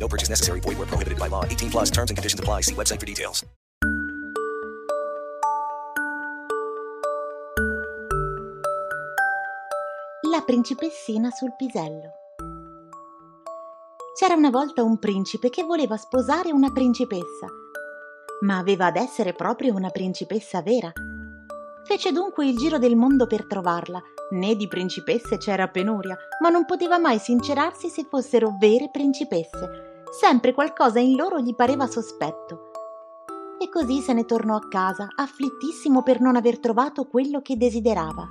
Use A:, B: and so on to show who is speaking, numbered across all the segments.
A: No purchase necessary. Void where prohibited by law. 18 plus terms and conditions apply. See website for details.
B: La principessina sul pisello. C'era una volta un principe che voleva sposare una principessa, ma aveva ad essere proprio una principessa vera. Fece dunque il giro del mondo per trovarla. Né di principesse c'era penuria, ma non poteva mai sincerarsi se fossero vere principesse. Sempre qualcosa in loro gli pareva sospetto. E così se ne tornò a casa, afflittissimo per non aver trovato quello che desiderava.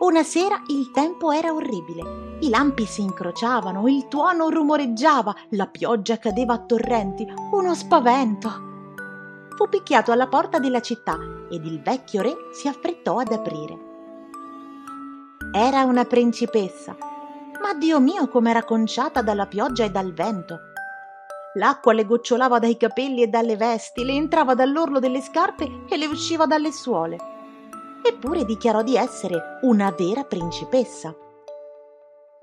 B: Una sera il tempo era orribile. I lampi si incrociavano, il tuono rumoreggiava, la pioggia cadeva a torrenti, uno spavento. Fu picchiato alla porta della città ed il vecchio re si affrettò ad aprire. Era una principessa, ma Dio mio com'era conciata dalla pioggia e dal vento. L'acqua le gocciolava dai capelli e dalle vesti, le entrava dall'orlo delle scarpe e le usciva dalle suole eppure dichiarò di essere una vera principessa.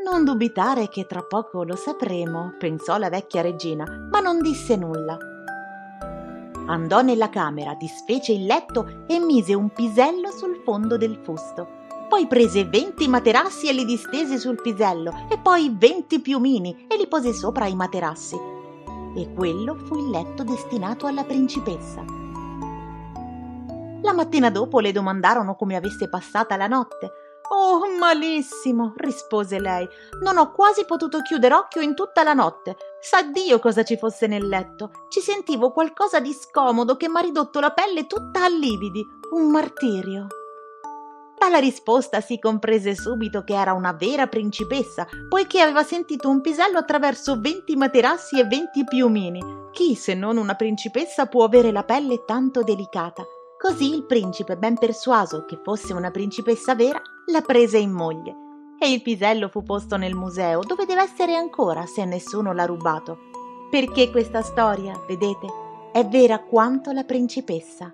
B: Non dubitare che tra poco lo sapremo, pensò la vecchia regina, ma non disse nulla. Andò nella camera, disfece il letto e mise un pisello sul fondo del fusto. Poi prese venti materassi e li distese sul pisello e poi venti piumini e li pose sopra i materassi. E quello fu il letto destinato alla principessa. La mattina dopo le domandarono come avesse passata la notte. Oh, malissimo, rispose lei. Non ho quasi potuto chiudere occhio in tutta la notte. Sa Dio cosa ci fosse nel letto. Ci sentivo qualcosa di scomodo che m'ha ridotto la pelle tutta a lividi. Un martirio. Dalla risposta si comprese subito che era una vera principessa, poiché aveva sentito un pisello attraverso venti materassi e venti piumini. Chi se non una principessa può avere la pelle tanto delicata? Così il principe, ben persuaso che fosse una principessa vera, la prese in moglie e il pisello fu posto nel museo dove deve essere ancora se nessuno l'ha rubato. Perché questa storia, vedete, è vera quanto la principessa.